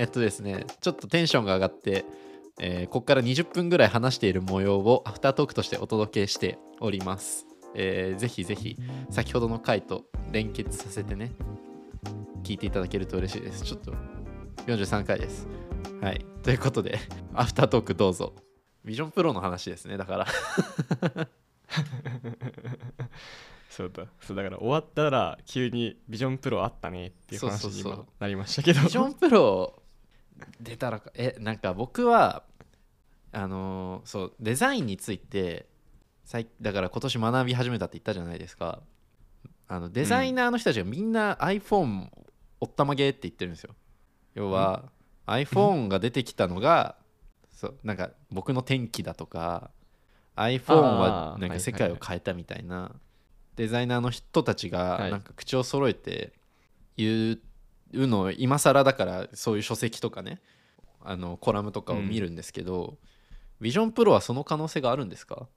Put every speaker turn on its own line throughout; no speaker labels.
えっとですねちょっとテンションが上がって、えーここから20分ぐらい話している模様をアフタートークとしてお届けしております、えーぜひぜひ先ほどの回と連結させてね聞いていただけると嬉しいです。ちょっと43回です。はい。ということでアフタートークどうぞ。ビジョンプロの話ですねだから。
そうだ。そうだから終わったら急にビジョンプロあったねっていう話に今なりましたけど。
ビジョンプロ出たらか。えなんか僕はあのーそうデザインについて最だから今年学び始めたって言ったじゃないですか。あのデザイナーの人たちがみんな iPhone おったまげって言ってるんですよ。要は iPhone が出てきたのがそうなんか僕の転機だとか iPhone は
あー
なんか世界を変えたみたいなデザイナーの人たちが
はい。
なんか口を揃えて言うのを今更だからそういう書籍とかねあのコラムとかを見るんですけど、ビジョンプロはその可能性があるんですか？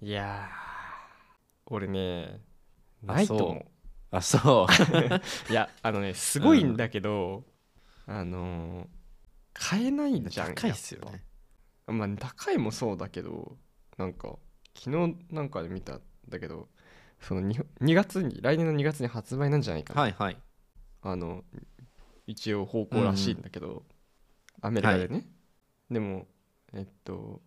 いやー俺ね
あ
ないと思う。
あそう。
いやあのねすごいんだけど、あのー買えないじゃん
高いっすよね。
まあ高いもそうだけどなんか昨日なんかで見たんだけどその 2, 2月に来年の2月に発売なんじゃないかな、
はいはい
あの一応方向らしいんだけど、アメリカでね、でもえっと、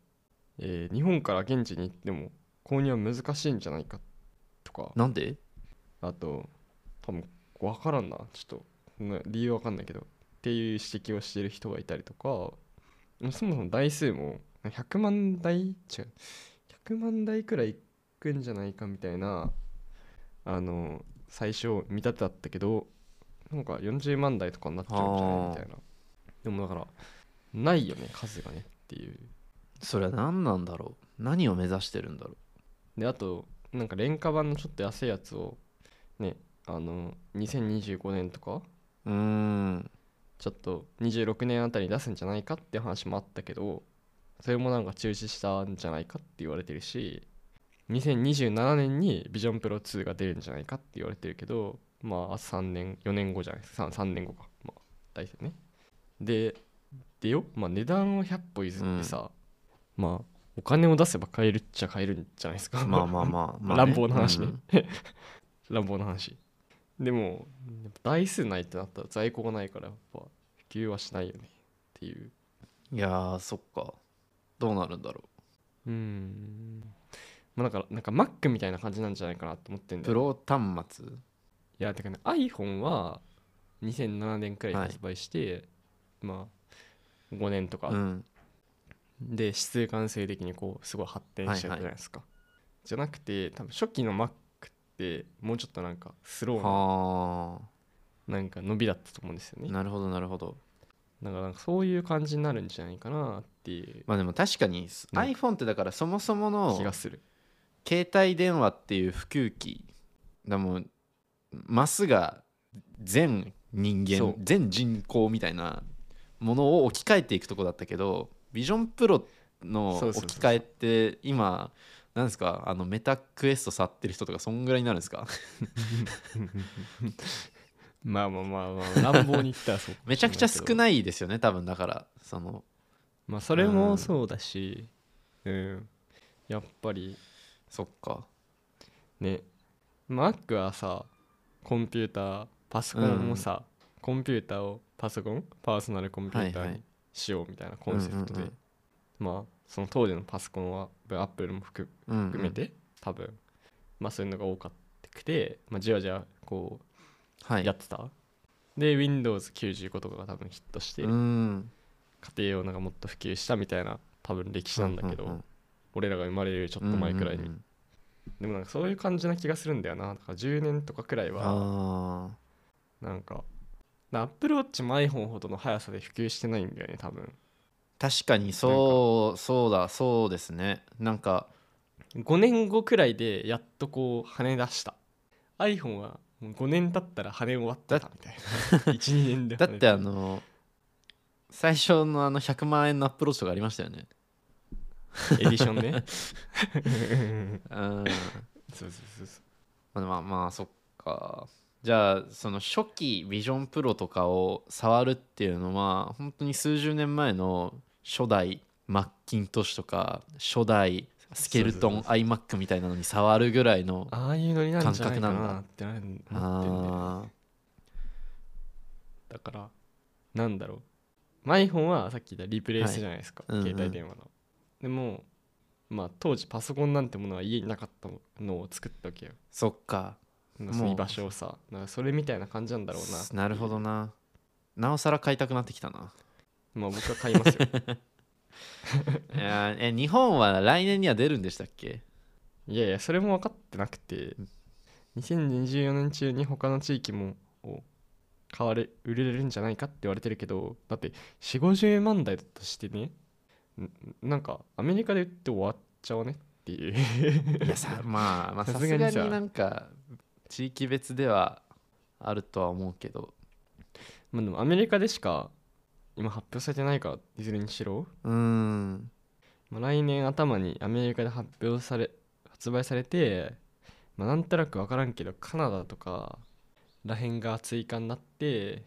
えー日本から現地に行っても購入は難しいんじゃないかとか。
なんで？
あと多分分からんな。ちょっとな理由分かんないけど。っていう指摘をしてる人がいたりとか。そもそも台数も100万台？違う。100万台くらいいくんじゃないかみたいなあの最初見立てだったけどなんか40万台とかになっちゃうんじゃないみたいな。でもだからないよね数がねっていう。
それは何なんだろう？何を目指してるんだろ
であとなんか廉価版のちょっと安いやつをねあの2025年とか
うん。
ちょっと26年あたりに出すんじゃないかって話もあったけどそれもなんか中止したんじゃないかって言われてるし2027年にビジョンプロ2が出るんじゃないかって言われてるけどまあ3年4年後じゃないですか。3, 3年後か。まあ大体ね。ででよ、まあ、値段を100歩譲ってさ、まあお金を出せば買えるっちゃ買えるんじゃないですか。
まあまあまあ、まあね。
乱暴な話ね、
うん
乱暴な話。でも台数ないってなったら在庫がないからやっぱ普及はしないよねっていう。
いやーそっか。どうなるんだろ
う。ーん。まあだからなんか Mac みたいな感じなんじゃないかなと思ってんだよ、
うプロ端末？
いやてかね iPhone は2007年くらい発売して、まあ5年とか、
うん。
で指数関性的にこうすごい発展しちゃうじゃないですか、じゃなくて多分初期の Mac ってもうちょっとなんかスローな
は
なんか伸びだったと思うんですよね。
あなるほどなるほど。
だからなんかそういう感じになるんじゃないかなっていう
まあでも確かに iPhone ってだからそもそもの
気がする。
携帯電話っていう普及機だもうマスが全人間全人口みたいなものを置き換えていくとこだったけどビジョンプロの置き換えって今なんですか？あのメタクエスト触ってる人とかそんぐらいになるんですか？
まあまあまあまあ乱暴に言ったらそう
めちゃくちゃ少
い
ないですよね多分だから。その
まあそれもそうだしうん。やっぱり。
そっか。
ね。Mac はさコンピューターパソコンもさ、コンピューターをパソコンパーソナルコンピューターに
はいはい
しようみたいなコンセプトで、まあその当時のパソコンはアップルも含めて、多分。まあそういうのが多かったくて、まあ、じわじわこ
はい。
うやってた、で Windows95 とかが多分ヒットして、
うん。
家庭用のがもっと普及したみたいな多分歴史なんだけど、俺らが生まれるちょっと前くらいに、でもなんかそういう感じな気がするんだよな。だから10年とかくらいは
あ
なんかアップルウォッチも iPhone ほどの速さで普及してないんだよね多分。
ー確かにそうそうだそうですね。なんか
5年後くらいでやっとこう跳ね出した。iPhone はもう5年経ったら跳ね終わってたみたいな。12年で
だってあの最初のあの100万円のアップローチとかありましたよね
エディションね
うん。
そうそうそうそう。
まあまあまあそっか。じゃあその初期ビジョンプロとかを触るっていうのは本当に数十年前の初代マッキントッシュとか初代スケルトン iMac みたいなのに触るぐらいの感覚なんだ
なってなって
あ
だからなんだろう。まあ iPhone はさっき言ったリプレイスじゃないですか、携帯電話の、でもまあ当時パソコンなんてものは家になかったのを作ったわけよ。
そっか。
そういう居場所をさなんかそれみたいな感じなんだろうな。
なるほどな。なおさら買いたくなってきたな。
まあ僕は買いますよ。
いやえ日本は来年には出るんでしたっけ？
いやいやそれも分かってなくて2024年中に他の地域もを買われ売れるんじゃないかって言われてるけどだって4 5 0万台だとしてねんなんかアメリカで売って終わっちゃうねっていう。
いやさまあまあ
さ
さ
すがに
なんか地域別ではあるとは思うけど。
まあでもアメリカでしか今発表されてないからいずれにしろ、
うーん。
まあ、来年頭にアメリカで発表され発売されて、まあ、なんとなく分からんけどカナダとからへんが追加になって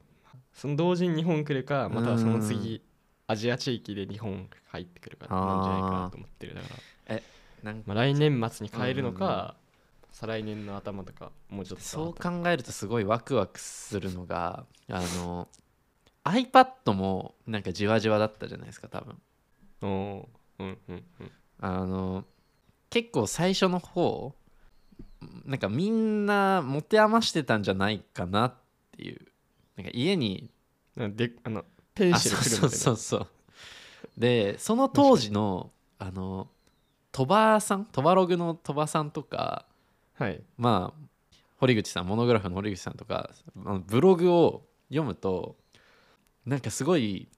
その同時に日本来るかまたはその次アジア地域で日本入ってくるかなんじゃないかなと思ってるだから、
なんか
まあ、来年末に変えるのか、再来年の頭とかもうちょっと。
そう考えるとすごいワクワクするのがあの iPad もなんかじわじわだったじゃないですか多分。
おー。うんうんうん。
あの結構最初の方なんかみんな持て余してたんじゃないかなっていう。なんか家に
であのるみたいな。
そうそうそう。でその当時のあの鳥羽さん？鳥羽ログの鳥羽さんとか
はい。
まあ堀口さんモノグラフの堀口さんとかブログを読むとなんかすごい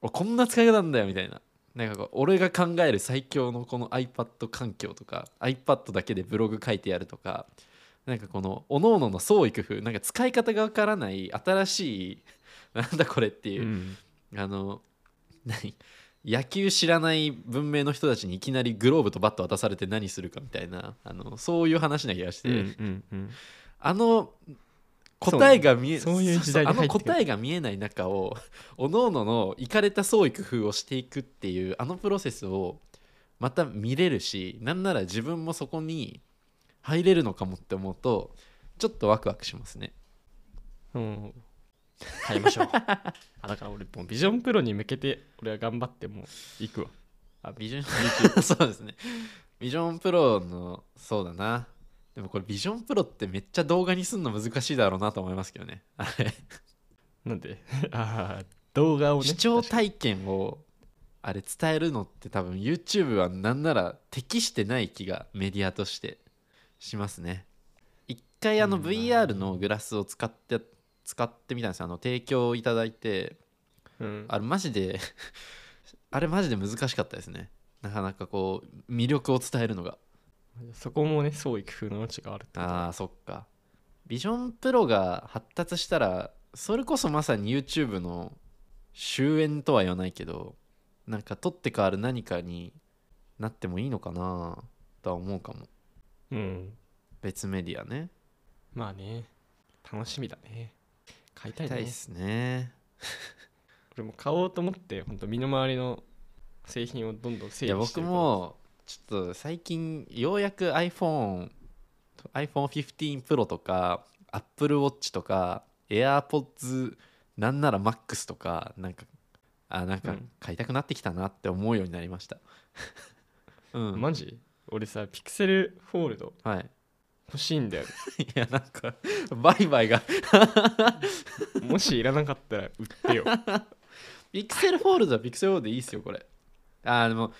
おこんな使い方なんだよみたいな。なんかこう俺が考える最強のこの iPad 環境とか iPad だけでブログ書いてやるとかなんかこの各々の創意工夫なんか使い方がわからない新しい なんだこれっていう。う、
ん。
あの何？野球知らない文明の人たちにいきなりグローブとバット渡されて何するかみたいな。あのそういう話な気がして、
うんうんうん。
あの答えが見え
そういう時代に
あの答えが見えない中を おのののいかれた創意工夫をしていくっていうあのプロセスをまた見れるしなんなら自分もそこに入れるのかもって思うとちょっとワクワクしますね。
うん買いましょう。あだから俺もうビジョンプロに向けて俺は頑張ってもう行くわ。
あビジョン そうですね。ビジョンプロのそうだな。でもこれビジョンプロってめっちゃ動画にすんの難しいだろうなと思いますけどね。あ れ
なんで？ああ動画をね。
視聴体験をあれ伝えるのって多分 YouTube はなんなら適してない気がメディアとしてしますね。一回あの
うん
VR のグラスを使って使ってみたんですよ。あの提供いただいて。
うん。
あれマジで あれマジで難しかったですね。なかなかこう魅力を伝えるのが。
そこもね創意工夫の余地があるって
あーそっか。ビジョンプロが発達したらそれこそまさに YouTube の終焉とは言わないけどなんか取って変わる何かになってもいいのかなとは思うかも。
うん。
別メディアね。
まあね。楽しみだね買いたいね。
ですね。
俺も買おうと思って本当身の回りの製品をどんどん整
いや僕
理してるから。
もちょっと最近ようやく iPhone iPhone15 Pro とか Apple Watch とか AirPods なんなら MAX とかなんかあなんか
うん。
買いたくなってきたなって思うようになりました。うん。
マジ？俺さピクセルフォールド
はい
欲しいんだよ。
いやなんか売買が。
もしいらなかったら売ってよ。
ピクセルフォールドはピクセルフォールドでいいっすよこれ。あでも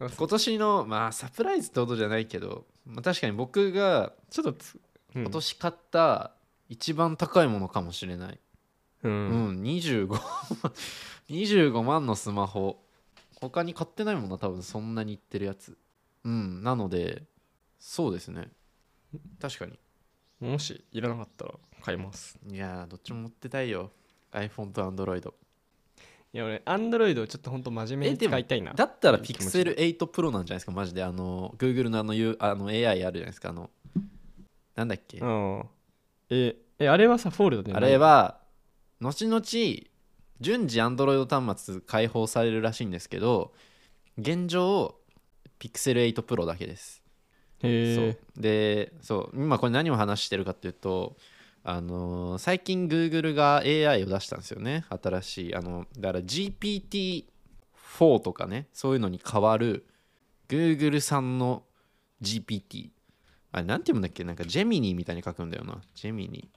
あ
今年のまあサプライズってことじゃないけど、まあ、確かに僕が
ちょっとつ、うん。
今年買った一番高いものかもしれない、
う
うんん、25 25万。のスマホ。他に買ってないものは多分そんなにいってるやつ。うんなのでそうですね確かに。
もしいらなかったら買います。
いやーどっちも持ってたいよ。iPhone と Android
いや俺アンドロイドをちょっと本当真面目に使いたいな。
だったら
いい気持ち
Pixel 8 Pro なんじゃないですか？マジで。あの Google のあのあの AI あるじゃないですか？あの。なんだっけ？
うん。ええあれはさフォールドで
あれは後々順次 Android 端末開放されるらしいんですけど現状 Pixel 8 Pro だけですそう。でそう。今これ何を話してるかっていうとあのー最近 Google が AI を出したんですよね。新しいあのだから GPT4 とかねそういうのに代わる Google 産の GPT あれなんて読むんだっけ？なんかジェミニーみたいに書くんだよな。ジェミニ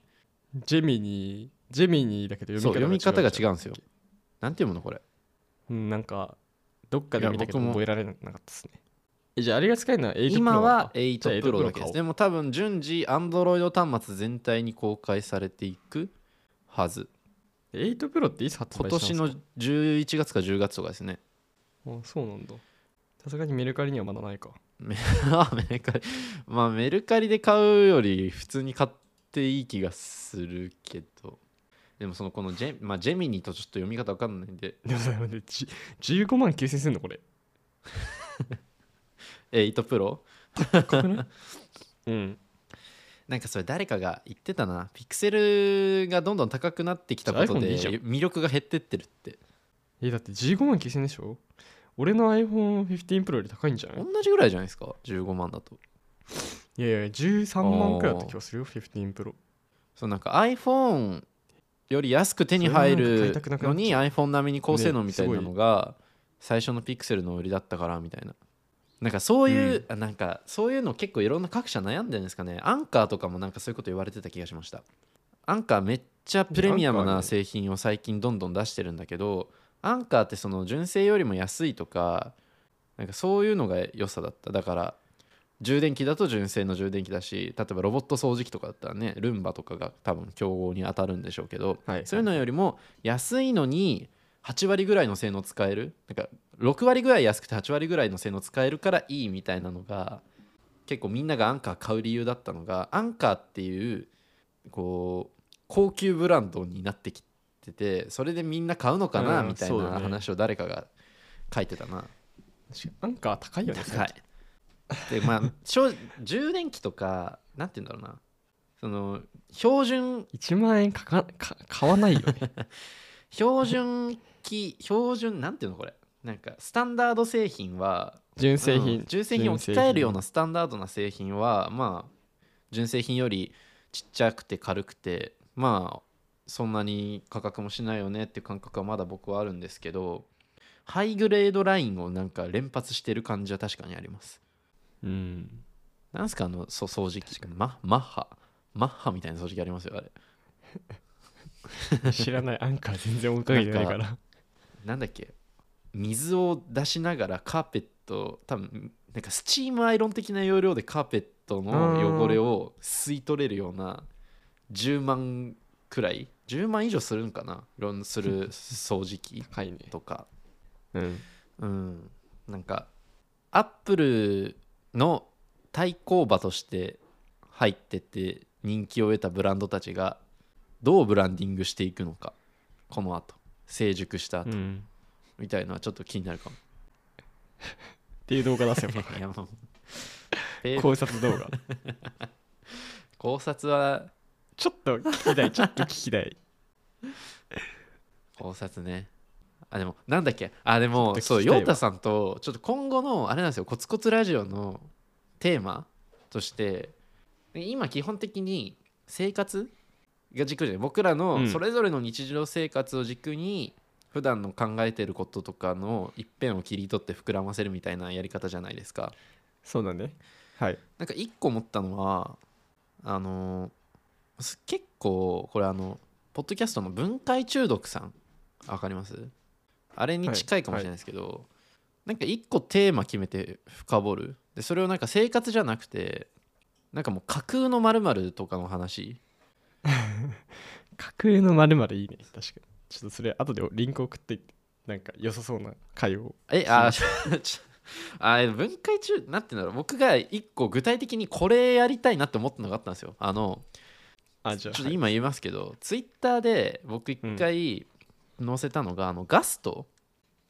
ー
ジェミニージェミニーだけど
そう読み方が違うん
じ
ですよ。なんて読むのこれ？
なんかどっかで見たけど覚えられなかったですねえじゃああれが使えるのは8 Pro
今は
8
8 Pro だけです。でも多分順次 Android 端末全体に公開されていくはず。
8 Pro っていつ発売
今年
したんですか？
の11月か10月とかですね。
あそうなんだ。さすがにメルカリにはまだないか。
あメルカリ。まあメルカリで買うより普通に買っていい気がするけど。でもそのこのジェ,、まあ、ジェミニとちょっと読み方わかんないんで。
でもさ待ってじ15万9000すんのこれ
8
高くない？うん。
なんかそれ誰かが言ってたな。ピクセルがどんどん高くなってきたこと
で
魅力が減ってってるって。
えだって15万9000でしょ？俺の iPhone15 Pro より高いんじゃない？
同じぐらいじゃないですか？15万だと。
いやいや13万くらいだった気がするよ15 Pro
そうなんか iPhone より安く手に入るのに iPhone 並みに高性能
ね
みたいなのが最初のピクセルの売りだったからみたいななんかそういう、あなんかそういうの結構いろんな各社悩んでるんですかね。アンカーとかもなんかそういうこと言われてた気がしました。アンカーめっちゃプレミアムな製品を最近どんどん出してるんだけどアンカーってその純正よりも安いとかなんかそういうのが良さだった。だから充電器だと純正の充電器だし例えばロボット掃除機とかだったらねルンバとかが多分競合に当たるんでしょうけど、
はい。
そういうのよりも安いのに8割ぐらいの性能使える？なんか6割ぐらい安くて8割ぐらいの性能使えるからいいみたいなのが結構みんながアンカー買う理由だったのがアンカーっていうこう高級ブランドになってきててそれでみんな買うのかな？
うん
みたいな話を誰かが書いてたな。
アンカー高いよね
高い。でまあ正充電器とかなんて言うんだろうな。その標準
1万円かかか買わないよね。
標準機標準なんていうのこれ？なんかスタンダード製品は
純正品、
うん純正品置き換えるようなスタンダードな製品はまあ純正品よりちっちゃくて軽くてまあそんなに価格もしないよねっていう感覚はまだ僕はあるんですけどハイグレードラインをなんか連発してる感じは確かにあります。
うん。
なんすかあのそ掃除機？ママッハ？マッハみたいな掃除機ありますよあれ。
知らない。アンカー全然追いかけてないから
なんだっけ？水を出しながらカーペット多分なんかスチームアイロン的な要領でカーペットの汚れを吸い取れるような10万くらい？10万以上するんかな？いろんなする 掃除機とか。
うん。
うん。なんかアップルの対抗馬として入ってて人気を得たブランドたちがどうブランディングしていくのかこの後成熟した後
うん。
みたいのはちょっと気になるかも。
っていう動画出せば
いやもう。え ー
考察動画。
考察は
ちょっと聞きたいちょっと聞きたい。
考察ね。あでもなんだっけ？あでもそ
いうわ
陽太さんとちょっと今後のあれなんですよ。コツコツラジオのテーマとして今基本的に生活が軸じゃない。僕ら
う
の
ん。
それぞれの日常生活を軸に普段の考えてることとかの一辺を切り取って膨らませるみたいなやり方じゃないですか。
そうだね。はい。
なんか一個思ったのはあのす結構これあのポッドキャストの分解中毒さん。わかります？あれに近いかもしれないですけど、なんか一個テーマ決めて深掘る。でそれをなんか生活じゃなくてなんかもう架空の〇〇とかの話
架空のまるまるいいね。確かに。ちょっとそれ後でリンク送っていってなんか良さそうな会を。
えあちょちょ あ分解中なんていうんだろう。僕が一個具体的にこれやりたいなって思ったのがあったんですよ。あの
あじゃあ
ちょっと今言いますけど、ツイッターで僕一回載せたのが、あのガスト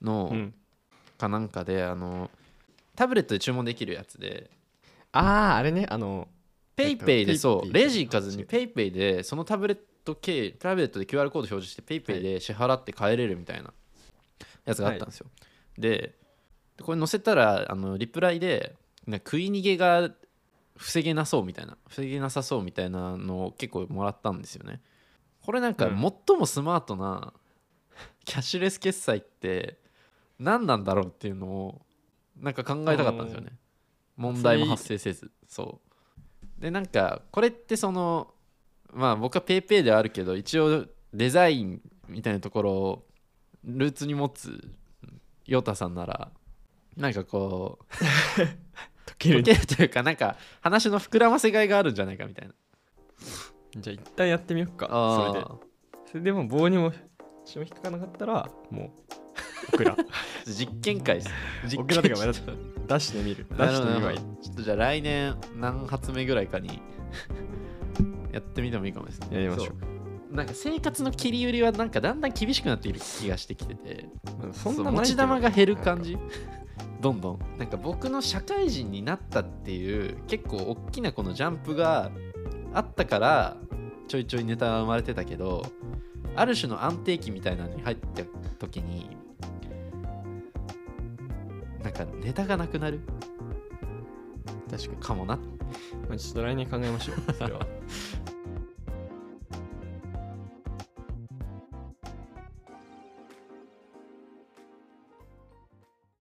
の
うん。
かなんかで、あのタブレットで注文できるやつで。
あああれねあの
ペイペイでそうレジ行かずに PayPayでそのタブレット系タブレットで QR コード表示して PayPayで支払って帰れるみたいなやつがあったんですよ、でこれ載せたらあのリプライで食い逃げが防げなそうみたいな防げなさそうみたいなのを結構もらったんですよね。これなんか
うん。
最もスマートなキャッシュレス決済って何なんだろうっていうのをなんか考えたかったんですよね。問題も発生せず。そうでなんかこれってそのまあ僕は PayPay ではあるけど一応デザインみたいなところをルーツに持つヨタさんならなんかこう
解ける。
というかなんか話の膨らませがいがあるんじゃないかみたいな。
じゃあ一旦やってみようか
あ
それで。それでも棒にも血も引っかかなかったらもうオクラ
実験会です。実
オクラとかまだ出してみる。出
なるほど
してみばいい
ちょっとじゃあ来年何発目ぐらいかに やってみてもいいかもですね。
やりましょう。
なんか生活の切り売りはなんかだんだん厳しくなっている気がしてきてて。
まあそんな
持ち玉が減る感じ？どんどん。なんか僕の社会人になったっていう結構大きなこのジャンプがあったからちょいちょいネタが生まれてたけどある種の安定期みたいなのに入った時になんかネタがなくなる？
確かに。
かもな。
まあちょっと来年考えましょう。それは